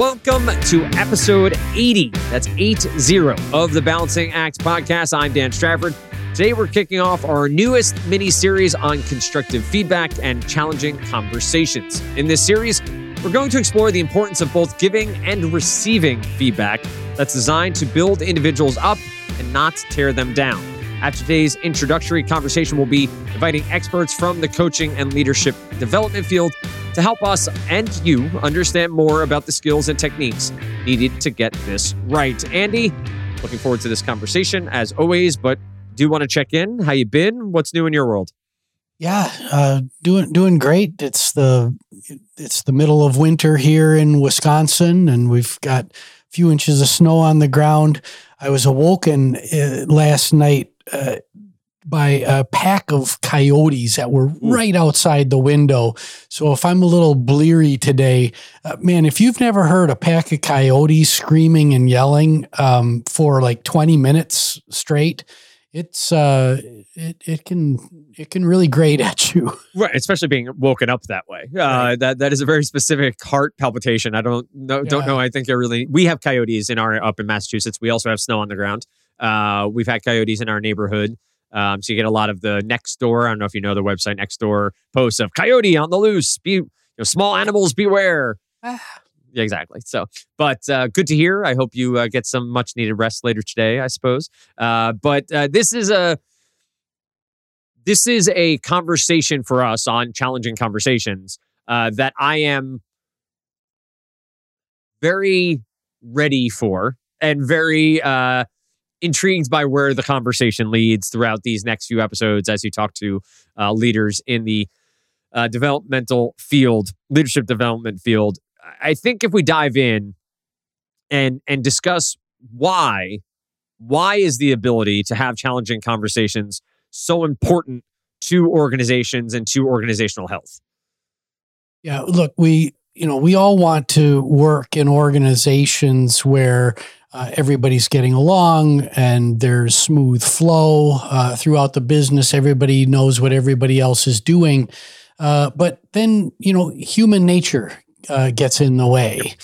Welcome to episode 80. That's 80 of the Balancing Act podcast. I'm Dan Strafford. Today, we're kicking off our newest mini series on constructive feedback and challenging conversations. In this series, we're going to explore the importance of both giving and receiving feedback that's designed to build individuals up and not tear them down. After today's introductory conversation, we'll be inviting experts from the coaching and leadership development field to help us and you understand more about the skills and techniques needed to get this right. Andy, looking forward to this conversation as always, but do want to check in. How you been? What's new in your world? Yeah, uh, doing doing great. It's the it's the middle of winter here in Wisconsin, and we've got a few inches of snow on the ground. I was awoken uh, last night uh, by a pack of coyotes that were right outside the window. So if I'm a little bleary today, uh, man, if you've never heard a pack of coyotes screaming and yelling um, for like 20 minutes straight, it's uh, it it can it can really grate at you. Right, especially being woken up that way. Uh, right. That that is a very specific heart palpitation. I don't know, yeah. don't know. I think they're really. We have coyotes in our up in Massachusetts. We also have snow on the ground. Uh, we've had coyotes in our neighborhood. Um, so you get a lot of the next door. I don't know if you know the website next door posts of coyote on the loose. Be you know, small animals beware. Ah. yeah, exactly. So, but uh, good to hear. I hope you uh, get some much needed rest later today. I suppose. Uh, but uh, this is a this is a conversation for us on challenging conversations uh, that I am very ready for and very uh, intrigued by where the conversation leads throughout these next few episodes as you talk to uh, leaders in the uh, developmental field, leadership development field. I think if we dive in and and discuss why why is the ability to have challenging conversations so important to organizations and to organizational health? Yeah, look, we you know we all want to work in organizations where uh, everybody's getting along and there's smooth flow uh, throughout the business. Everybody knows what everybody else is doing. Uh, but then, you know, human nature uh, gets in the way.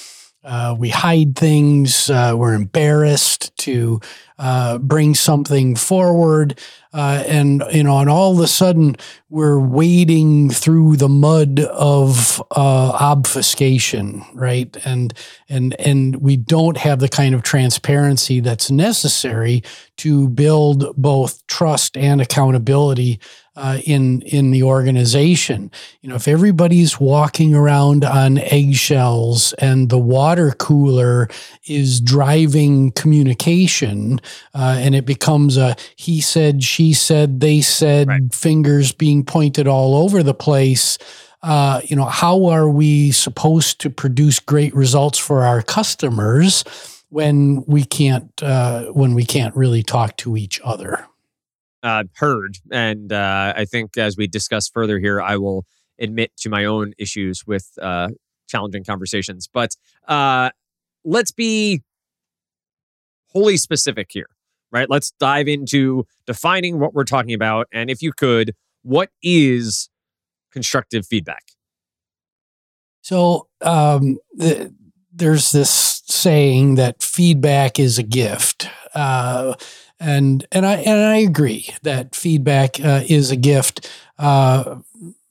Uh, we hide things. Uh, we're embarrassed to uh, bring something forward, uh, and you know, and all of a sudden we're wading through the mud of uh, obfuscation, right? And and and we don't have the kind of transparency that's necessary to build both trust and accountability uh, in in the organization. You know, if everybody's walking around on eggshells and the water cooler is driving communication, uh, and it becomes a he said, she said, they said, right. fingers being pointed all over the place. Uh, you know, how are we supposed to produce great results for our customers when we can't uh, when we can't really talk to each other? Uh, heard. And uh, I think as we discuss further here, I will admit to my own issues with uh, challenging conversations. But uh, let's be wholly specific here, right? Let's dive into defining what we're talking about. And if you could, what is constructive feedback? So um, the, there's this saying that feedback is a gift. Uh, and and I and I agree that feedback uh, is a gift. Uh,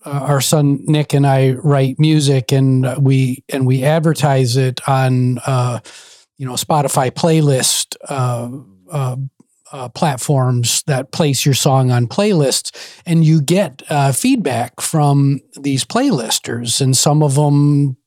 uh, our son Nick and I write music, and we and we advertise it on uh, you know Spotify playlist. Uh, uh, platforms that place your song on playlists, and you get feedback from these playlisters, and some of them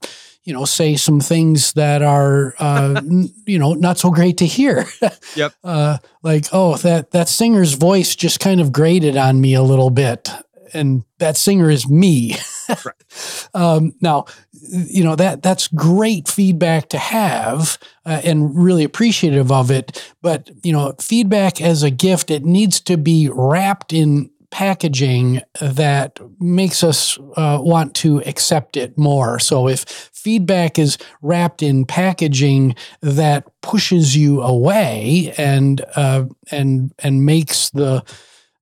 you know, say some things that are, uh, you know, not so great to hear. yep. Uh, like, oh, that that singer's voice just kind of grated on me a little bit, and that singer is me. right. um, now, you know that that's great feedback to have, uh, and really appreciative of it. But you know, feedback as a gift, it needs to be wrapped in packaging that makes us uh, want to accept it more. So if feedback is wrapped in packaging that pushes you away and uh, and and makes the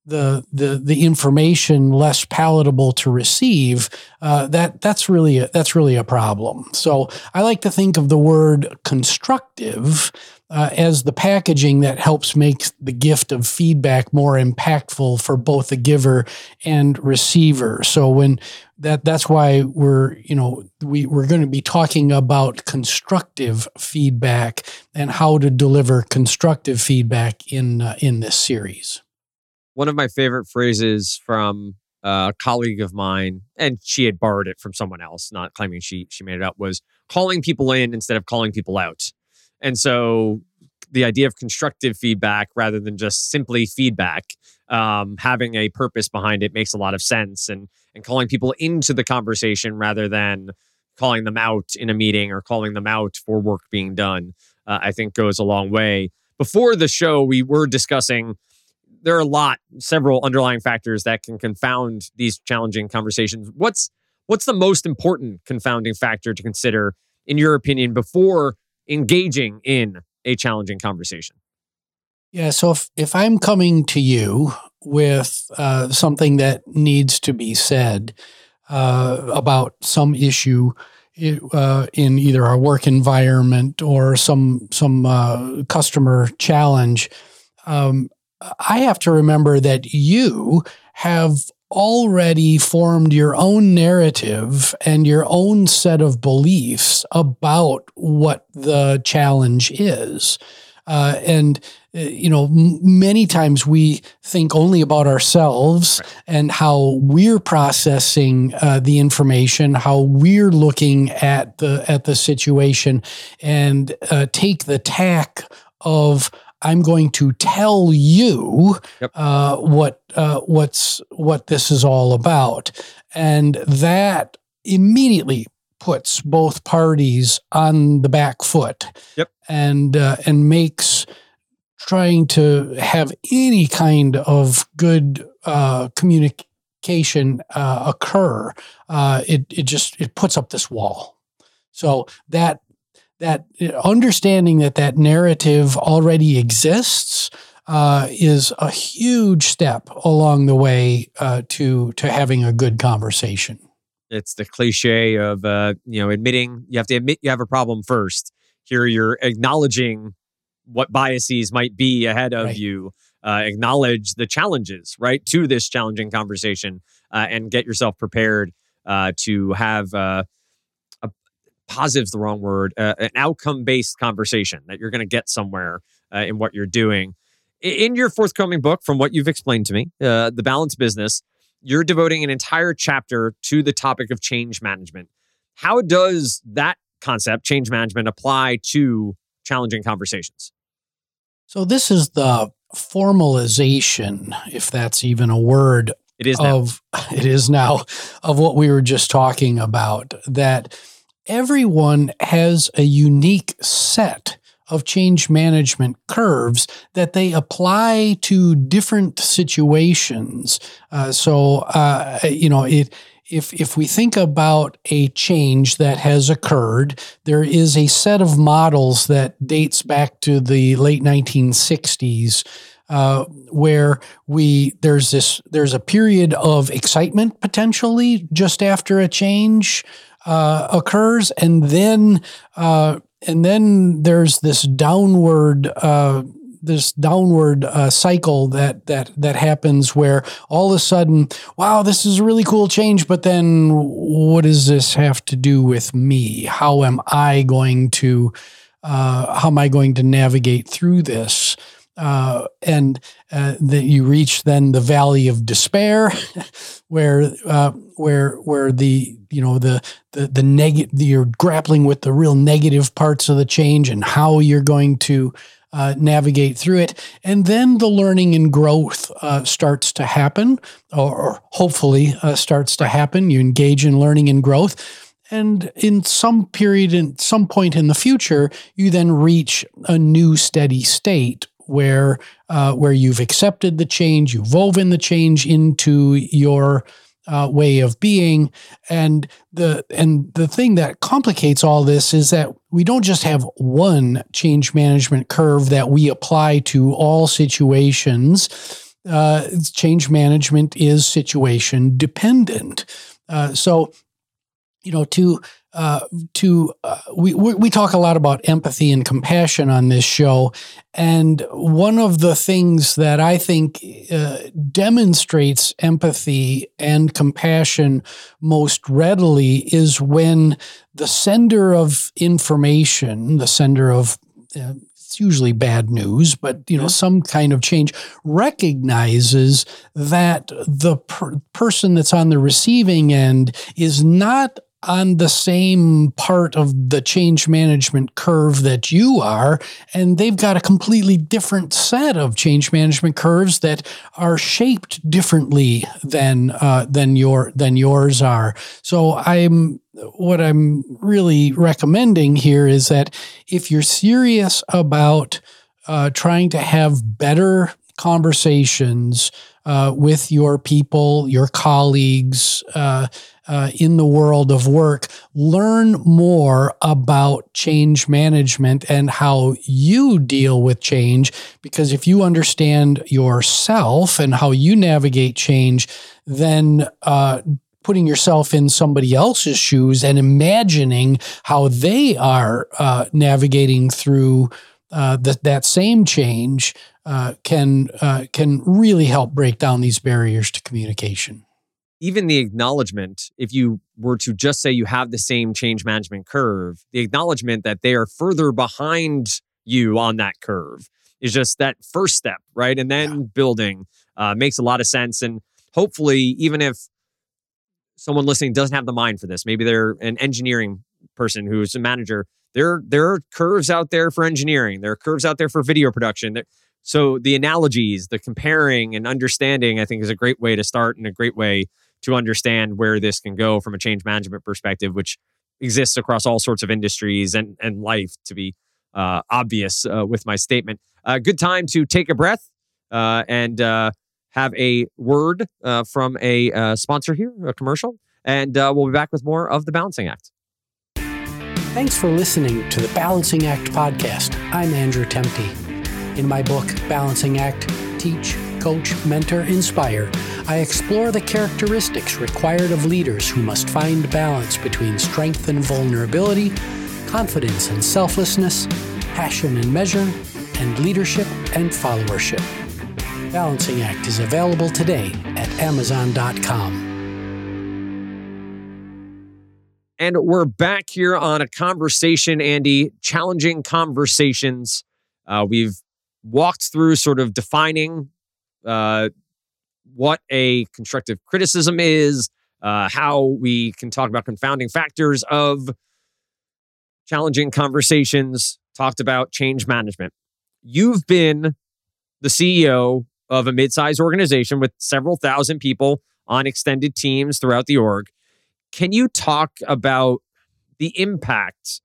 the the the information less palatable to receive, uh, that that's really a, that's really a problem. So I like to think of the word constructive uh, as the packaging that helps make the gift of feedback more impactful for both the giver and receiver. So when that that's why we're you know we we're going to be talking about constructive feedback and how to deliver constructive feedback in uh, in this series one of my favorite phrases from a colleague of mine, and she had borrowed it from someone else, not claiming she she made it up, was calling people in instead of calling people out. And so the idea of constructive feedback rather than just simply feedback, um, having a purpose behind it makes a lot of sense. And and calling people into the conversation rather than calling them out in a meeting or calling them out for work being done, uh, I think goes a long way. Before the show, we were discussing there are a lot, several underlying factors that can confound these challenging conversations. What's what's the most important confounding factor to consider, in your opinion, before engaging in a challenging conversation? Yeah. So if, if I'm coming to you with uh, something that needs to be said uh, about some issue, uh, in either our work environment or some some uh, customer challenge, um, I have to remember that you have already formed your own narrative and your own set of beliefs about what the challenge is. Uh, and uh, you know, many times we think only about ourselves right. and how we're processing uh, the information, how we're looking at the at the situation, and uh, take the tack of I'm going to tell you yep. uh, what uh, what's what this is all about, and that immediately puts both parties on the back foot, yep. and uh, and makes trying to have any kind of good uh, communication uh, occur. Uh, it it just it puts up this wall. So that that understanding that that narrative already exists uh, is a huge step along the way uh, to to having a good conversation. It's the cliche of uh, you know admitting you have to admit you have a problem first. Here you're acknowledging what biases might be ahead of right. you. Uh, acknowledge the challenges right to this challenging conversation uh, and get yourself prepared uh, to have positive is the wrong word, uh, an outcome based conversation that you're going to get somewhere uh, in what you're doing. In your forthcoming book, from what you've explained to me, uh, The Balance Business, you're devoting an entire chapter to the topic of change management. How does that concept, change management, apply to challenging conversations? So, this is the formalization, if that's even a word. It is of it is now of what we were just talking about. That everyone has a unique set of change management curves that they apply to different situations. Uh, so, uh, you know, it, if, if we think about a change that has occurred, there is a set of models that dates back to the late 1960s. Uh, where we there's this there's a period of excitement potentially just after a change uh, occurs, and then uh, and then there's this downward uh, this downward uh, cycle that that that happens where all of a sudden, wow, this is a really cool change, but then what does this have to do with me? How am I going to uh, how am I going to navigate through this? Uh, and uh, that you reach then the valley of despair, where uh, where where the you know the the the negative you're grappling with the real negative parts of the change and how you're going to uh, navigate through it, and then the learning and growth uh, starts to happen, or, hopefully uh, starts to happen. You engage in learning and growth. And in some period, in some point in the future, you then reach a new steady state where uh, where you've accepted the change, you've woven the change into your uh, way of being, and the and the thing that complicates all this is that we don't just have one change management curve that we apply to all situations. uh, change management is situation dependent. Uh, so, you know, to uh, to uh, we we talk a lot about empathy and compassion on this show, and one of the things that I think uh, demonstrates empathy and compassion most readily is when the sender of information, the sender of uh, it's usually bad news, but you know some kind of change recognizes that the per- person that's on the receiving end is not on the same part of the change management curve that you are, and they've got a completely different set of change management curves that are shaped differently than uh, than your than yours are. So I'm what I'm really recommending here is that if you're serious about uh, trying to have better conversations uh, with your people, your colleagues uh, uh, in the world of work, learn more about change management and how you deal with change. Because if you understand yourself and how you navigate change, then uh, putting yourself in somebody else's shoes and imagining how they are uh, navigating through uh, the, that same change uh, can uh, can really help break down these barriers to communication. Even the acknowledgement, if you were to just say you have the same change management curve, the acknowledgement that they are further behind you on that curve is just that first step, right? And then yeah. building uh, makes a lot of sense. And hopefully, even if someone listening doesn't have the mind for this, maybe they're an engineering person who's a manager. There, there are curves out there for engineering. There are curves out there for video production. There, so the analogies, the comparing and understanding, I think is a great way to start and a great way to understand where this can go from a change management perspective, which exists across all sorts of industries and, and life to be uh, obvious uh, with my statement. Uh, good time to take a breath uh, and uh, have a word uh, from a sponsor here, a commercial, and we'll be back with more of the Balancing Act. Thanks for listening to the Balancing Act podcast. I'm Andrew Temte. In my book, Balancing Act Teach, Coach, Mentor, Inspire, I explore the characteristics required of leaders who must find balance between strength and vulnerability, confidence and selflessness, passion and measure, and leadership and followership. Balancing Act is available today at Amazon.com. And we're back here on a conversation, Andy, challenging conversations. Uh, we've walked through sort of defining uh, what a constructive criticism is, uh, how we can talk about confounding factors of challenging conversations, talked about change management. You've been the CEO of a mid-sized organization with several thousand people on extended teams throughout the org. Can you talk about the impact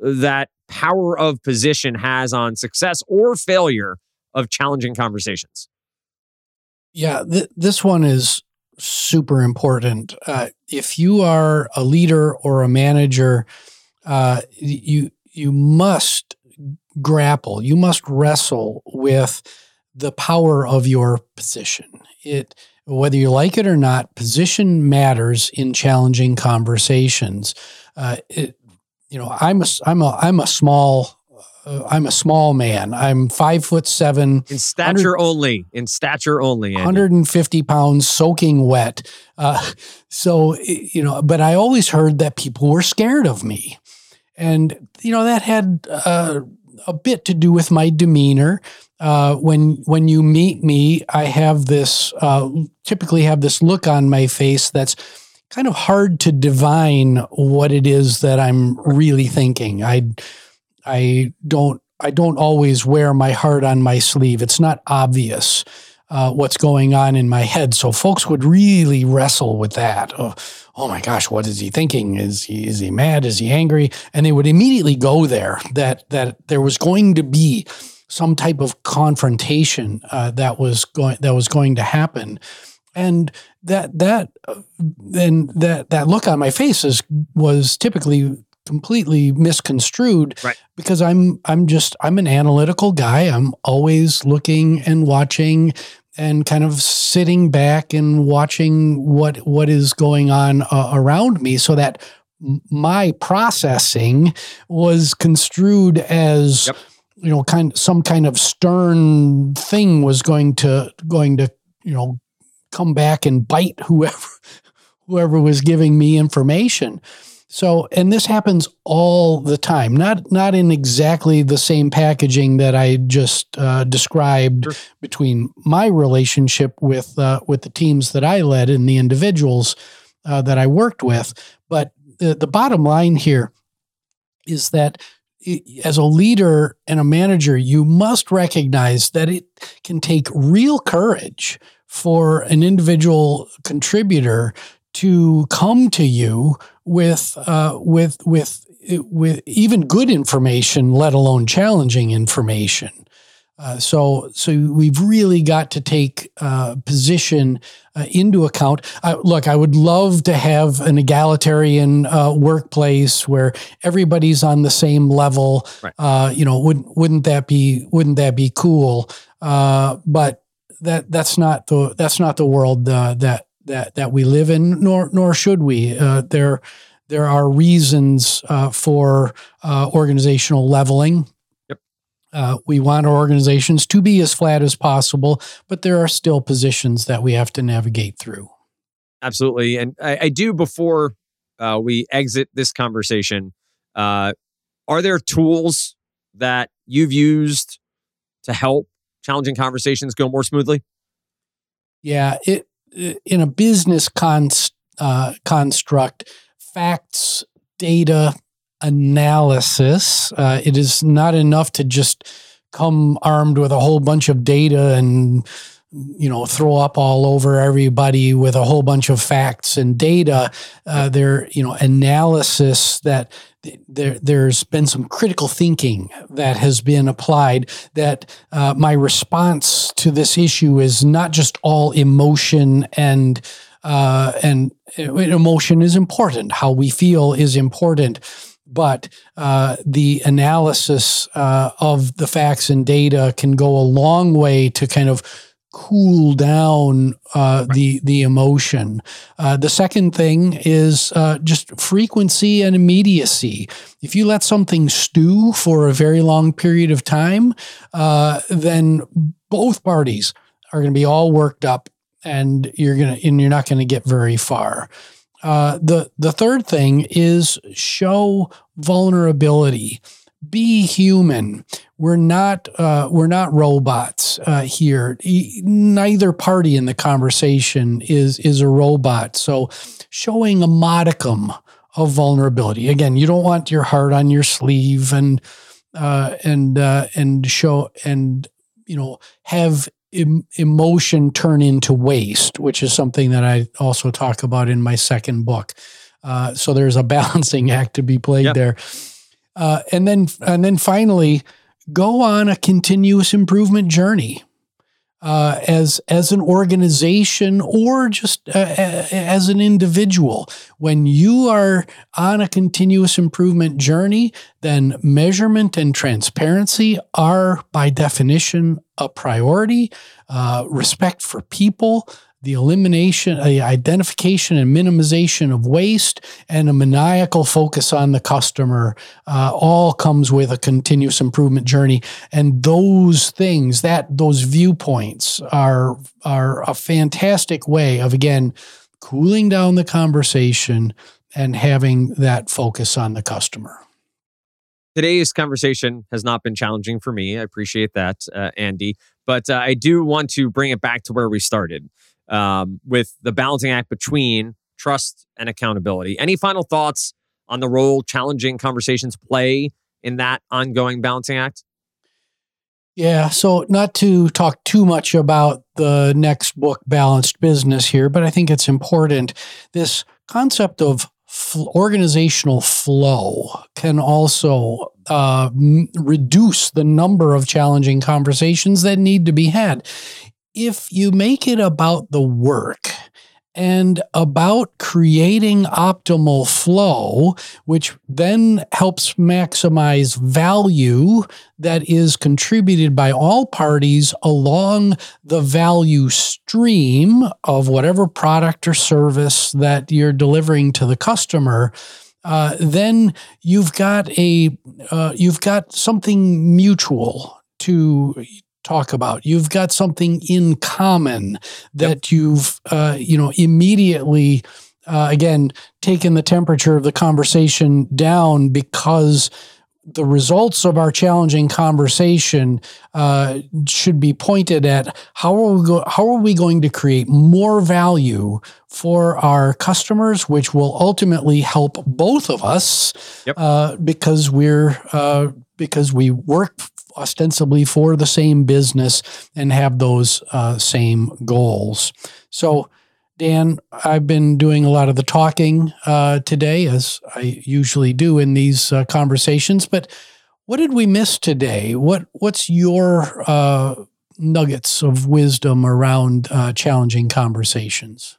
that power of position has on success or failure of challenging conversations. Yeah, th- this one is super important. Uh, if you are a leader or a manager, uh, you you must grapple, you must wrestle with the power of your position. It whether you like it or not, position matters in challenging conversations. Uh, it, you know, I'm a, I'm a, I'm a small, uh, I'm a small man. I'm five foot seven. In stature only. In stature only. Andy. 150 pounds, soaking wet. Uh, so, you know, but I always heard that people were scared of me. And, you know, that had uh, a bit to do with my demeanor. Uh, when when you meet me, I have this uh, typically have this look on my face that's kind of hard to divine what it is that I'm really thinking. I I don't I don't always wear my heart on my sleeve. It's not obvious uh, what's going on in my head. So folks would really wrestle with that. Oh, oh, my gosh, what is he thinking? Is he is he mad? Is he angry? And they would immediately go there. That that there was going to be some type of confrontation uh, that was going that was going to happen and that that then that that look on my face is was typically completely misconstrued right. because I'm I'm just I'm an analytical guy. I'm always looking and watching and kind of sitting back and watching what what is going on uh, around me so that my processing was construed as yep. you know kind some kind of stern thing was going to going to you know come back and bite whoever whoever was giving me information so, and this happens all the time, not not in exactly the same packaging that I just uh, described sure. between my relationship with uh, with the teams that I led and the individuals uh, that I worked with. But the, the bottom line here is that as a leader and a manager, you must recognize that it can take real courage for an individual contributor to come to you with uh, with with with even good information, let alone challenging information. Uh, so, so we've really got to take uh, position uh, into account. look, I would love to have an egalitarian uh, workplace where everybody's on the same level. Right. Uh, you know, wouldn't wouldn't that be wouldn't that be cool? Uh, but that that's not the that's not the world that that that we live in, nor nor should we. Uh, there there are reasons uh, for uh, organizational leveling. Yep. Uh, we want our organizations to be as flat as possible, but there are still positions that we have to navigate through. Absolutely, and I, I do before uh, we exit this conversation. Uh, are there tools that you've used to help challenging conversations go more smoothly? Yeah, it in a business const, uh, construct, facts, data, analysis. Uh, it is not enough to just come armed with a whole bunch of data and you know throw up all over everybody with a whole bunch of facts and data uh, there you know analysis that there, there's been some critical thinking that has been applied that uh, my response to this issue is not just all emotion and uh, and emotion is important. How we feel is important. But uh, the analysis uh, of the facts and data can go a long way to kind of cool down uh, right. the the emotion. Uh, the second thing is uh, just frequency and immediacy. If you let something stew for a very long period of time, uh, then both parties are going to be all worked up, and you're gonna and you're not going to get very far. Uh, the the third thing is show vulnerability be human. We're not uh, we're not robots uh, here. neither party in the conversation is is a robot. So showing a modicum of vulnerability. Again, you don't want your heart on your sleeve and uh, and uh, and show and you know have em- emotion turn into waste, which is something that I also talk about in my second book. Uh, so there's a balancing act to be played yep. there. Uh, and then and then finally go on a continuous improvement journey uh, as as an organization or just uh, as an individual. When you are on a continuous improvement journey, then measurement and transparency are by definition a priority. Uh, respect for people the elimination, the identification and minimization of waste, and a maniacal focus on the customer uh, all comes with a continuous improvement journey. And those things, that those viewpoints are are a fantastic way of again cooling down the conversation and having that focus on the customer. Today's conversation has not been challenging for me. I appreciate that, uh, Andy. But uh, I do want to bring it back to where we started um, with the balancing act between trust and accountability. Any final thoughts on the role challenging conversations play in that ongoing balancing act? Yeah, so not to talk too much about the next book, Balanced Business, here, but I think it's important. This concept of organizational flow can also uh, m- reduce the number of challenging conversations that need to be had if you make it about the work and about creating optimal flow, which then helps maximize value that is contributed by all parties along the value stream of whatever product or service that you're delivering to the customer. Uh, then you've got a uh, you've got something mutual to talk about. You've got something in common that yep. you've, uh, you know, immediately, uh, again, taken the temperature of the conversation down because the results of our challenging conversation uh, should be pointed at how are we go- how are we going to create more value for our customers, which will ultimately help both of us yep. uh, because we're uh, because we work ostensibly for the same business and have those uh, same goals. So, Dan, I've been doing a lot of the talking uh, today, as I usually do in these uh, conversations. But what did we miss today? What What's your uh, nuggets of wisdom around uh, challenging conversations?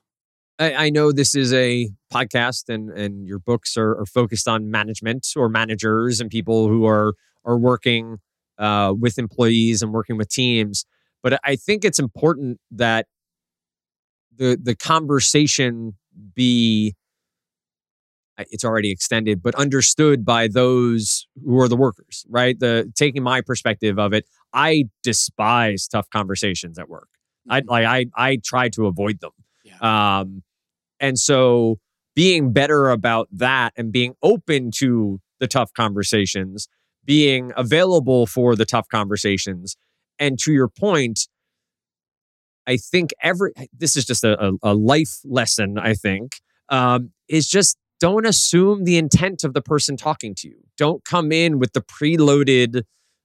I, know this is a podcast, and and your books are, are focused on management or managers and people who are are working uh, with employees and working with teams. But I think it's important that the the conversation be it's already extended, but understood by those who are the workers, right? The taking my perspective of it, I despise tough conversations at work. I mm-hmm. like I I try to avoid them. Yeah. Um, and so being better about that and being open to the tough conversations being available for the tough conversations. And to your point, I think every this is just a, a, life lesson, I think, um, is just don't assume the intent of the person talking to you. Don't come in with the preloaded,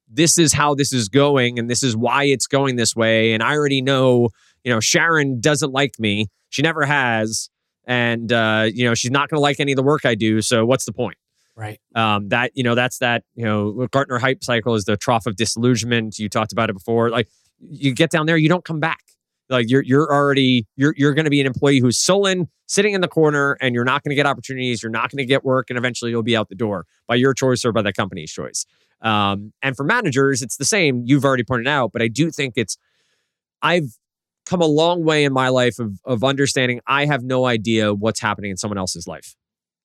this is how this is going and this is why it's going this way. And I already know, you know, Sharon doesn't like me. She never has. And, uh, you know, she's not going to like any of the work I do. So what's the point? Right. Um, that, you know, that's that, you know, Gartner hype cycle is the trough of disillusionment. You talked about it before. Like you get down there, you don't come back. Like you're you're already you're you're going to be an employee who's sullen, sitting in the corner, and you're not going to get opportunities. You're not going to get work, and eventually you'll be out the door by your choice or by the company's choice. Um, and for managers, it's the same. You've already pointed out, but I do think it's I've come a long way in my life of of understanding I have no idea what's happening in someone else's life.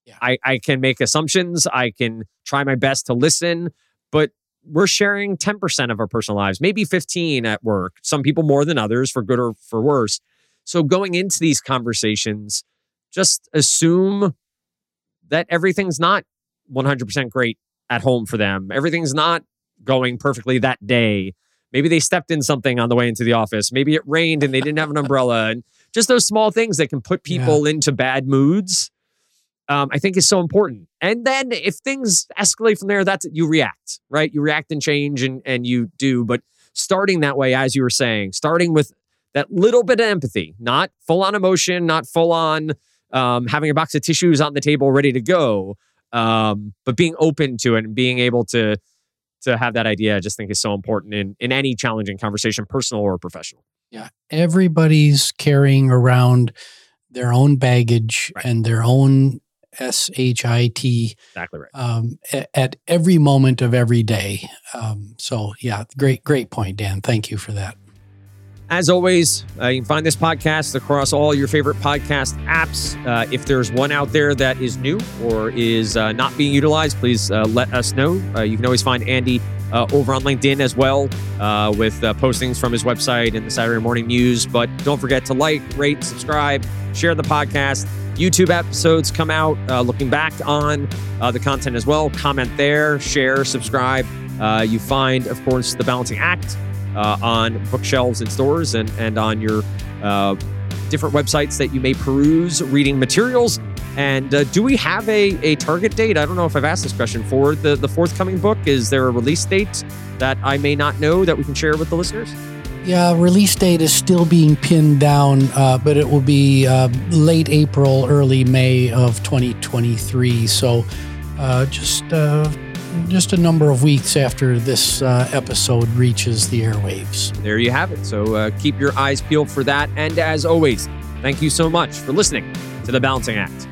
Yeah. I, I can make assumptions. I can try my best to listen, but we're sharing 10% of our personal lives, maybe 15 at work, some people more than others for good or for worse. So going into these conversations, just assume that everything's not 100% great at home for them. Everything's not going perfectly that day. Maybe they stepped in something on the way into the office. Maybe it rained and they didn't have an umbrella. And just those small things that can put people yeah. into bad moods um, I think is so important. And then if things escalate from there, that's you react, right? You react and change and and you do. But starting that way, as you were saying, starting with that little bit of empathy, not full on emotion, not full on um, having a box of tissues on the table ready to go, um, but being open to it and being able to to have that idea, I just think is so important in in any challenging conversation, personal or professional. Yeah, everybody's carrying around their own baggage right. and their own S H I T. Exactly right. Um, at, at, every moment of every day. Um, so, yeah, great, great point, Dan. Thank you for that. As always, uh, you can find this podcast across all your favorite podcast apps. Uh, if there's one out there that is new or is uh, not being utilized, please uh, let us know. Uh, you can always find Andy uh, over on LinkedIn as well with postings from his website and the Saturday Morning News. But don't forget to like, rate, subscribe, share the podcast. YouTube episodes come out uh, looking back on uh, the content as well. Comment there, share, subscribe. Uh, you find, of course, The Balancing Act uh, on bookshelves and stores and, and on your uh, different websites that you may peruse reading materials. And uh, do we have a, a target date? I don't know if I've asked this question for the, the forthcoming book. Is there a release date that I may not know that we can share with the listeners? Yeah, release date is still being pinned down, uh, but it will be uh, late April, early May of 2023. So uh, just uh, just a number of weeks after this uh, episode reaches the airwaves. There you have it. So uh, keep your eyes peeled for that. And as always, Thank you so much for listening to The Balancing Act.